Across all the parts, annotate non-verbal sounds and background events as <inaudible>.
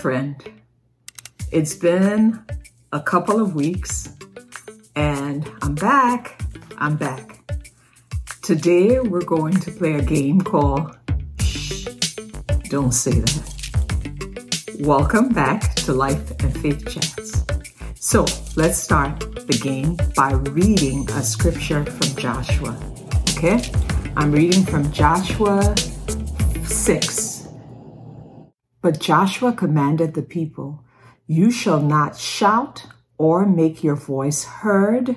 friend. It's been a couple of weeks and I'm back. I'm back. Today we're going to play a game called Shh, Don't Say That. Welcome back to Life and Faith Chats. So let's start the game by reading a scripture from Joshua. Okay? I'm reading from Joshua 6 but Joshua commanded the people, You shall not shout or make your voice heard,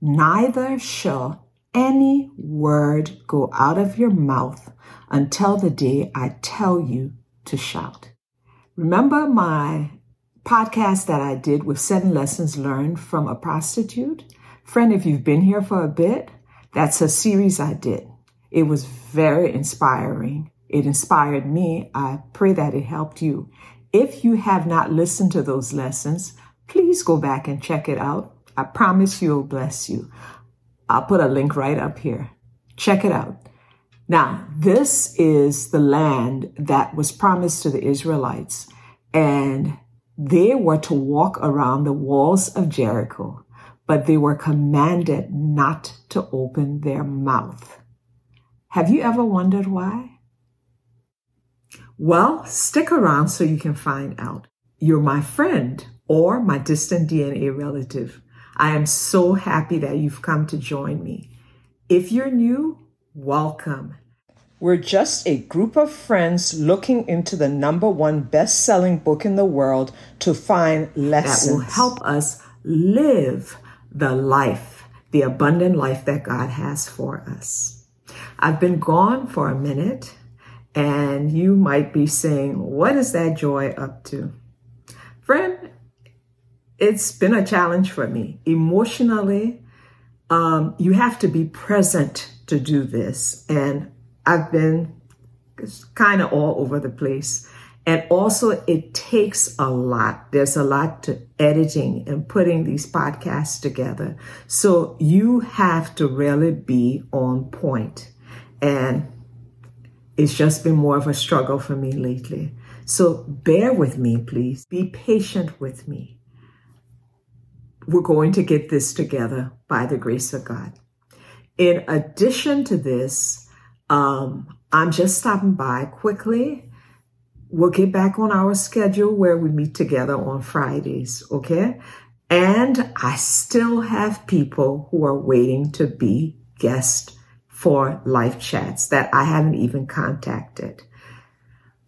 neither shall any word go out of your mouth until the day I tell you to shout. Remember my podcast that I did with seven lessons learned from a prostitute? Friend, if you've been here for a bit, that's a series I did. It was very inspiring. It inspired me. I pray that it helped you. If you have not listened to those lessons, please go back and check it out. I promise you will bless you. I'll put a link right up here. Check it out. Now, this is the land that was promised to the Israelites, and they were to walk around the walls of Jericho, but they were commanded not to open their mouth. Have you ever wondered why? Well, stick around so you can find out. You're my friend or my distant DNA relative. I am so happy that you've come to join me. If you're new, welcome. We're just a group of friends looking into the number one best selling book in the world to find lessons that will help us live the life, the abundant life that God has for us. I've been gone for a minute and you might be saying, What is that joy up to? Friend, it's been a challenge for me. Emotionally, um, you have to be present to do this. And I've been kind of all over the place. And also, it takes a lot. There's a lot to editing and putting these podcasts together. So you have to really be on point. And it's just been more of a struggle for me lately. So bear with me, please. Be patient with me. We're going to get this together by the grace of God. In addition to this, um, I'm just stopping by quickly. We'll get back on our schedule where we meet together on Fridays, okay? And I still have people who are waiting to be guests for live chats that I haven't even contacted.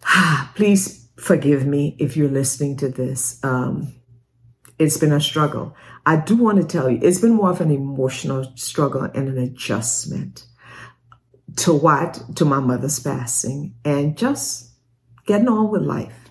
<sighs> Please forgive me if you're listening to this. Um, it's been a struggle. I do want to tell you, it's been more of an emotional struggle and an adjustment to what? To my mother's passing and just getting on with life.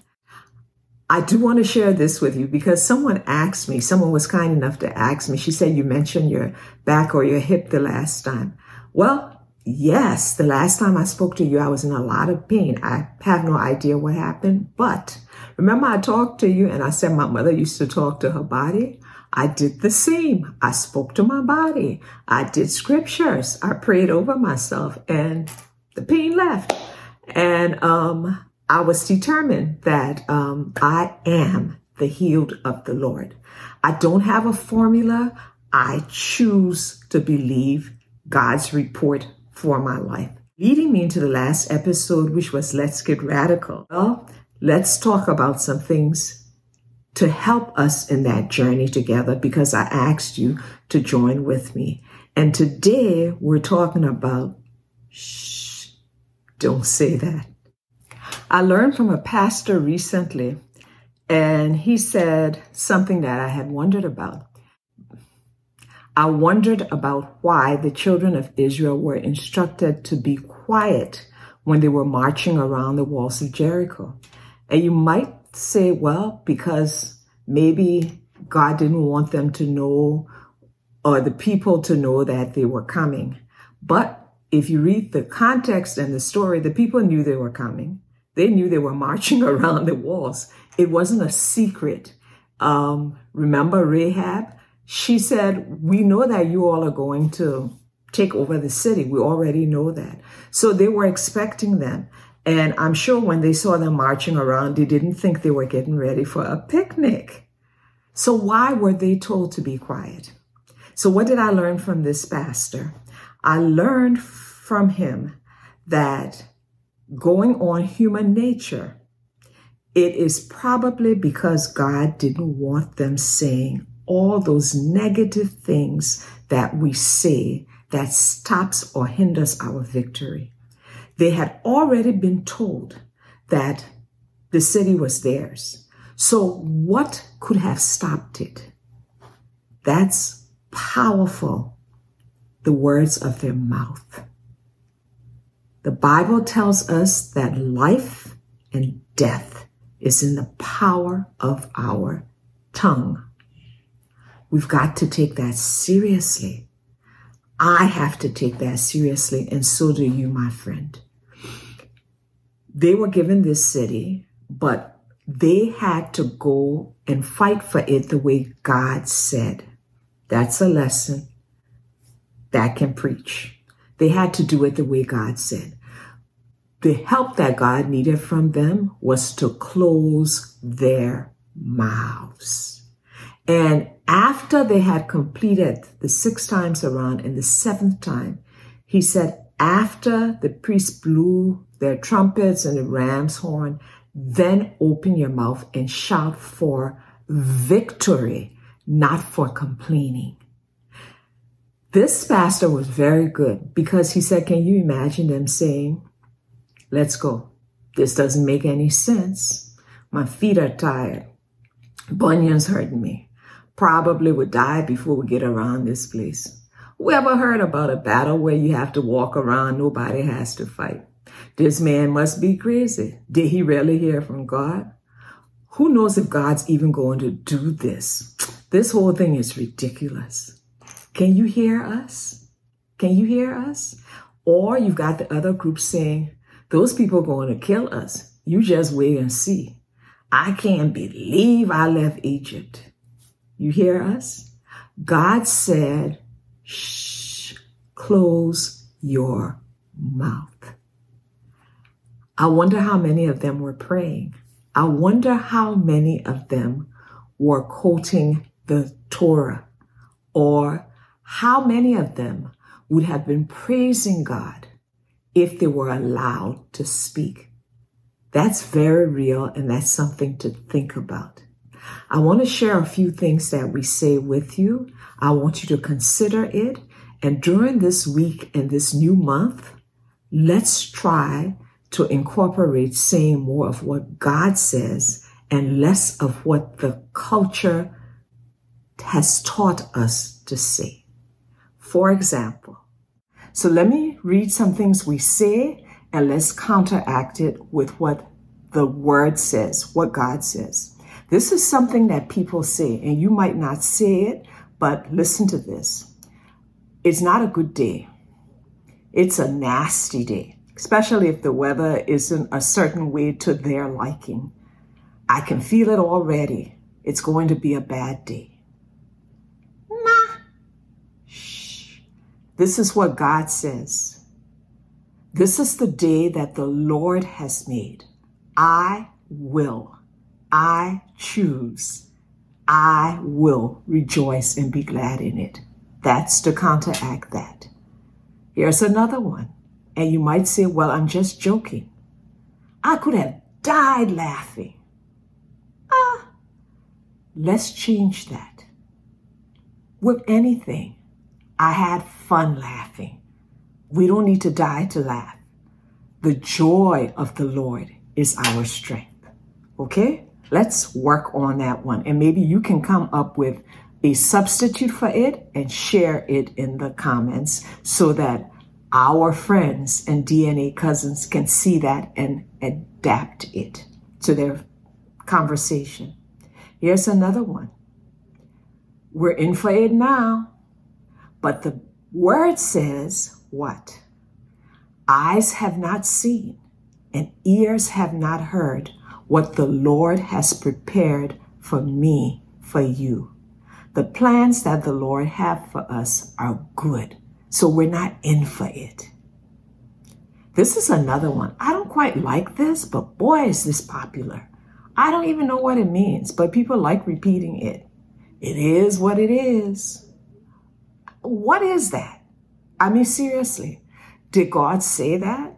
I do want to share this with you because someone asked me, someone was kind enough to ask me, she said, you mentioned your back or your hip the last time. Well, Yes, the last time I spoke to you, I was in a lot of pain. I have no idea what happened, but remember I talked to you and I said my mother used to talk to her body? I did the same. I spoke to my body. I did scriptures. I prayed over myself and the pain left. And um, I was determined that um, I am the healed of the Lord. I don't have a formula. I choose to believe God's report for my life. Leading me into the last episode, which was Let's Get Radical. Well, let's talk about some things to help us in that journey together because I asked you to join with me. And today we're talking about shh, don't say that. I learned from a pastor recently, and he said something that I had wondered about. I wondered about why the children of Israel were instructed to be quiet when they were marching around the walls of Jericho. And you might say, well, because maybe God didn't want them to know or the people to know that they were coming. But if you read the context and the story, the people knew they were coming. They knew they were <laughs> marching around the walls. It wasn't a secret. Um, remember Rahab? She said, We know that you all are going to take over the city. We already know that. So they were expecting them. And I'm sure when they saw them marching around, they didn't think they were getting ready for a picnic. So why were they told to be quiet? So what did I learn from this pastor? I learned from him that going on human nature, it is probably because God didn't want them saying all those negative things that we say that stops or hinders our victory. They had already been told that the city was theirs. So what could have stopped it? That's powerful, the words of their mouth. The Bible tells us that life and death is in the power of our tongue. We've got to take that seriously. I have to take that seriously, and so do you, my friend. They were given this city, but they had to go and fight for it the way God said. That's a lesson that can preach. They had to do it the way God said. The help that God needed from them was to close their mouths. And after they had completed the six times around and the seventh time, he said, after the priests blew their trumpets and the ram's horn, then open your mouth and shout for victory, not for complaining. This pastor was very good because he said, Can you imagine them saying, Let's go? This doesn't make any sense. My feet are tired. Bunions hurting me probably would die before we get around this place. Who ever heard about a battle where you have to walk around, nobody has to fight? This man must be crazy. Did he really hear from God? Who knows if God's even going to do this? This whole thing is ridiculous. Can you hear us? Can you hear us? Or you've got the other group saying, those people are going to kill us. You just wait and see. I can't believe I left Egypt. You hear us? God said, shh, close your mouth. I wonder how many of them were praying. I wonder how many of them were quoting the Torah or how many of them would have been praising God if they were allowed to speak. That's very real and that's something to think about. I want to share a few things that we say with you. I want you to consider it. And during this week and this new month, let's try to incorporate saying more of what God says and less of what the culture has taught us to say. For example, so let me read some things we say and let's counteract it with what the word says, what God says. This is something that people say, and you might not say it, but listen to this. It's not a good day. It's a nasty day, especially if the weather isn't a certain way to their liking. I can feel it already. It's going to be a bad day. Nah. Shh. This is what God says. This is the day that the Lord has made. I will I choose. I will rejoice and be glad in it. That's to counteract that. Here's another one. And you might say, well, I'm just joking. I could have died laughing. Ah, let's change that. With anything, I had fun laughing. We don't need to die to laugh. The joy of the Lord is our strength. Okay? Let's work on that one. And maybe you can come up with a substitute for it and share it in the comments so that our friends and DNA cousins can see that and adapt it to their conversation. Here's another one. We're in for it now, but the word says what? Eyes have not seen and ears have not heard what the Lord has prepared for me, for you. The plans that the Lord have for us are good, so we're not in for it. This is another one. I don't quite like this, but boy, is this popular. I don't even know what it means, but people like repeating it. It is what it is. What is that? I mean, seriously, did God say that?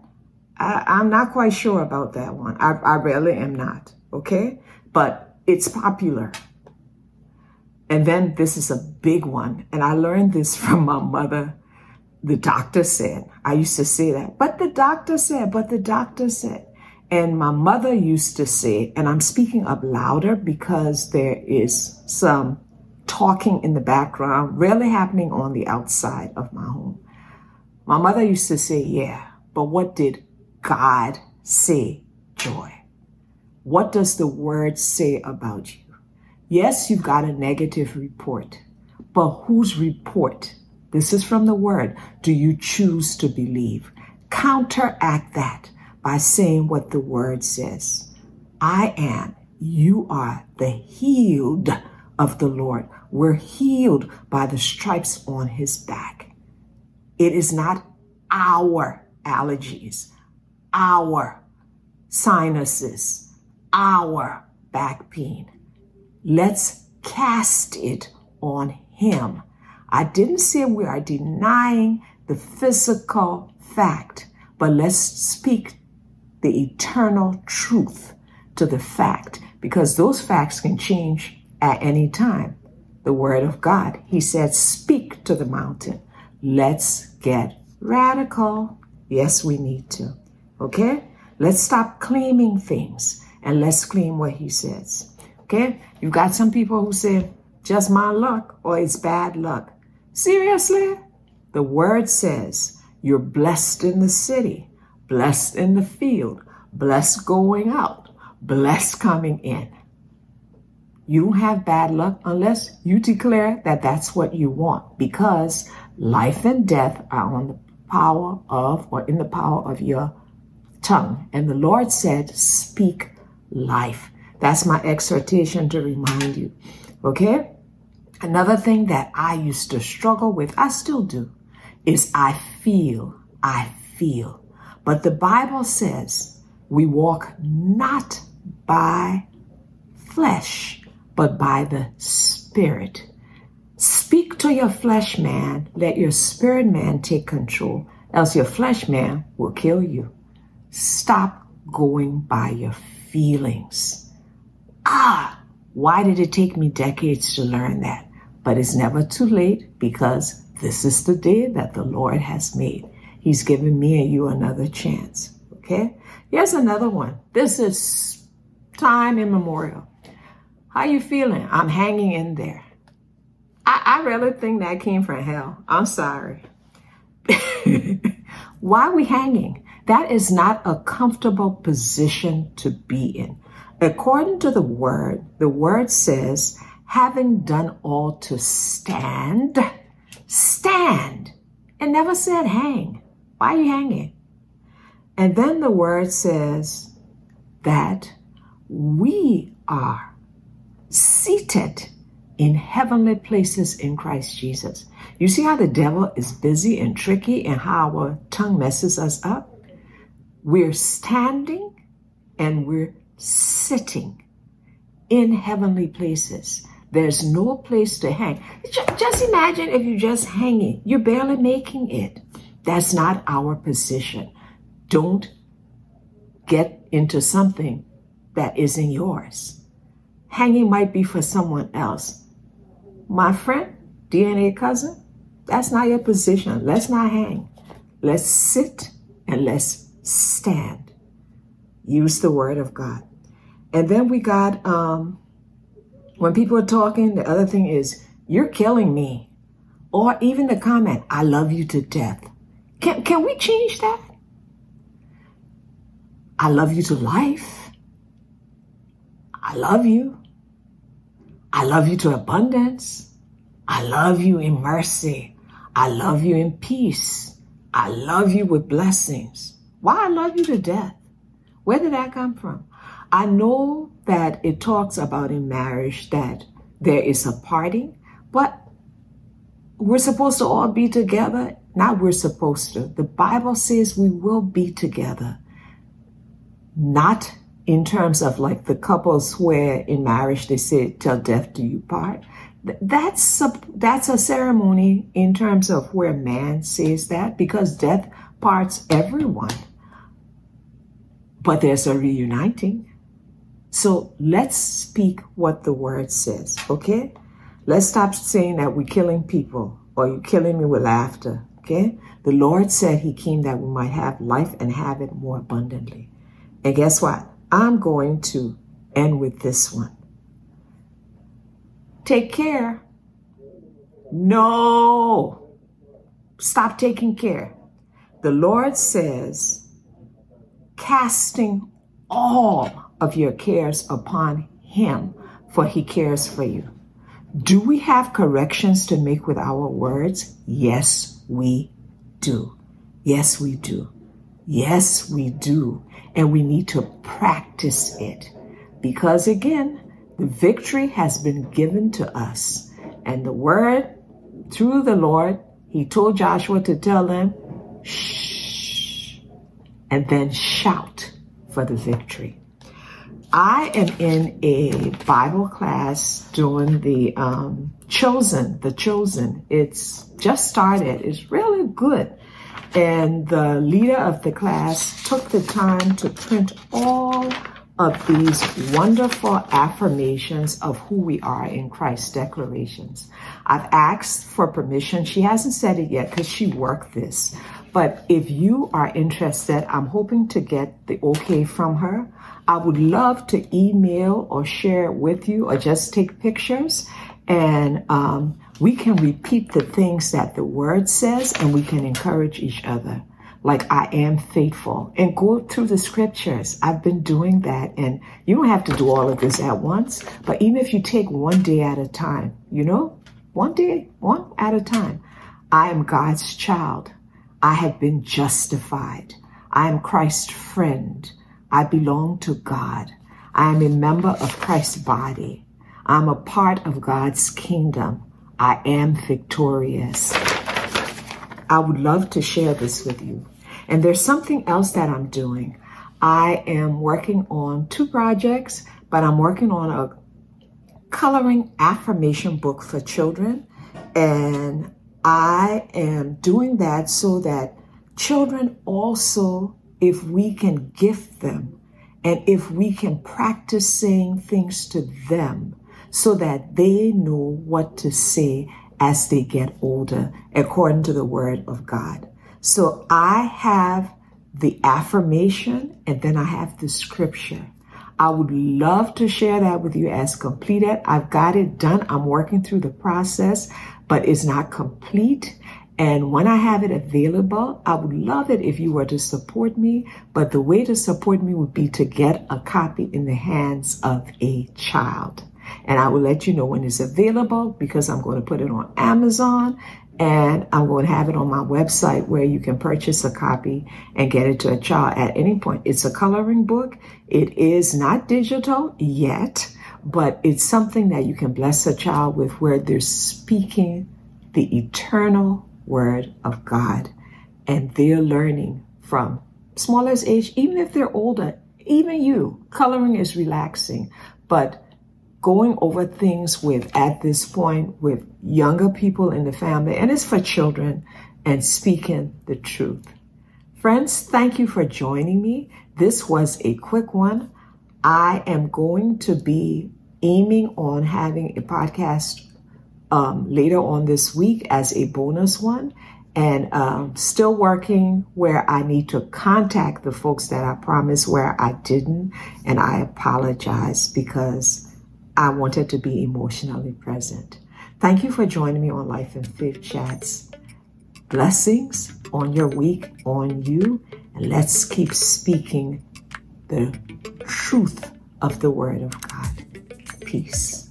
I, am not quite sure about that one. I, I really am not. Okay. But it's popular. And then this is a big one. And I learned this <laughs> from my mother. The doctor said, I used to say that, but the doctor said, but the doctor said. And my mother used to say, and I'm speaking up louder because there is some talking in the background, rarely happening on the outside of my home. My mother used to say, yeah, but what did God say, Joy? What does the word say about you? Yes, you've got a negative report, but whose report? This is from the word. Do you choose to believe? Counteract that by saying what the word says. I am, you are the healed of the Lord. We're healed by the stripes on his back. It is not our allergies, our sinuses, our back pain. Let's cast it on him. I didn't say we are denying the physical fact, but let's speak the eternal truth to the fact because those facts can change at any time. The word of God, he said, speak to the mountain. Let's get radical. Yes, we need to. Okay? Let's stop claiming things and let's claim what he says. Okay? You've got some people who say, just my luck or it's bad luck. Seriously? The word says, you're blessed in the city, blessed in the field, blessed going out, blessed coming in. You don't have bad luck unless you declare that that's what you want because life and death are on the power of or in the power of your tongue. And the Lord said, speak life. That's my exhortation to remind you. Okay? Another thing that I used to struggle with, I still do, is I feel, I feel. But the Bible says we walk not by flesh, but by the Spirit. Speak to your flesh man, let your spirit man take control, else your flesh man will kill you. Stop going by your feelings. Ah, why did it take me decades to learn that? But it's never too late because this is the day that the Lord has made. He's given me and you another chance. Okay? Here's another one. This is time immemorial. How are you feeling? I'm hanging in there. I, I really think that came from hell. I'm sorry. <laughs> Why are we hanging? That is not a comfortable position to be in. According to the word, the word says, having done all to stand, stand. It never said hang. Why are you hanging? And then the word says that we are seated in heavenly places in Christ Jesus. You see how the devil is busy and tricky and how our tongue messes us up? We're standing and we're sitting in heavenly places. There's no place to hang. Just imagine if you're just hanging, you're barely making it. That's not our position. Don't get into something that isn't yours. Hanging might be for someone else. My friend, DNA cousin, that's not your position. Let's not hang. Let's sit and let's stand. Use the word of God. And then we got, um, when people are talking, the other thing is, you're killing me. Or even the comment, I love you to death. Can, can we change that? I love you to life. I love you. I love you to abundance. I love you in mercy. I love you in peace. I love you with blessings. Why I love you to death? Where did that come from? I know that it talks about in marriage that there is a parting, but we're supposed to all be together. Not we're supposed to. The Bible says we will be together. not in terms of like the couples where in marriage they say till death do you part that's a, that's a ceremony in terms of where man says that because death parts everyone but there's a reuniting so let's speak what the word says okay let's stop saying that we're killing people or you're killing me with laughter okay the lord said he came that we might have life and have it more abundantly and guess what I'm going to end with this one. Take care. No. Stop taking care. The Lord says, casting all of your cares upon Him, for He cares for you. Do we have corrections to make with our words? Yes, we do. Yes, we do. Yes, we do. And we need to practice it. Because again, the victory has been given to us. And the word through the Lord, he told Joshua to tell them, shh, and then shout for the victory. I am in a Bible class doing the um, Chosen, the Chosen. It's just started. It's really good. And the leader of the class took the time to print all of these wonderful affirmations of who we are in Christ declarations. I've asked for permission. She hasn't said it yet because she worked this. But if you are interested, I'm hoping to get the okay from her. I would love to email or share it with you or just take pictures. And um, we can repeat the things that the word says and we can encourage each other. Like I am faithful and go through the scriptures. I've been doing that and you don't have to do all of this at once, but even if you take one day at a time, you know, one day, one at a time. I am God's child. I have been justified. I am Christ's friend. I belong to God. I am a member of Christ's body. I'm a part of God's kingdom. I am victorious. I would love to share this with you. And there's something else that I'm doing. I am working on two projects, but I'm working on a coloring affirmation book for children. And I am doing that so that children also, if we can gift them and if we can practice saying things to them, so that they know what to say as they get older, according to the word of God. So I have the affirmation and then I have the scripture. I would love to share that with you as completed. I've got it done. I'm working through the process, but it's not complete. And when I have it available, I would love it if you were to support me. But the way to support me would be to get a copy in the hands of a child. And I will let you know when it's available because I'm going to put it on Amazon and I'm going to have it on my website where you can purchase a copy and get it to a child at any point. It's a coloring book. It is not digital yet, but it's something that you can bless a child with where they're speaking the eternal word of God and they're learning from smallest age, even if they're older, even you, coloring is relaxing, but going over things with at this point with younger people in the family, and it's for children, and speaking the truth. Friends, thank you for joining me. This was a quick one. I am going to be aiming on having a podcast um, later on this week as a bonus one and um, still working where I need to contact the folks that I promised where I didn't. And I apologize because I wanted to be emotionally present. Thank you for joining me on Life and Faith Chats. Blessings on your week, on you, and let's keep speaking the truth of the Word of God. Peace.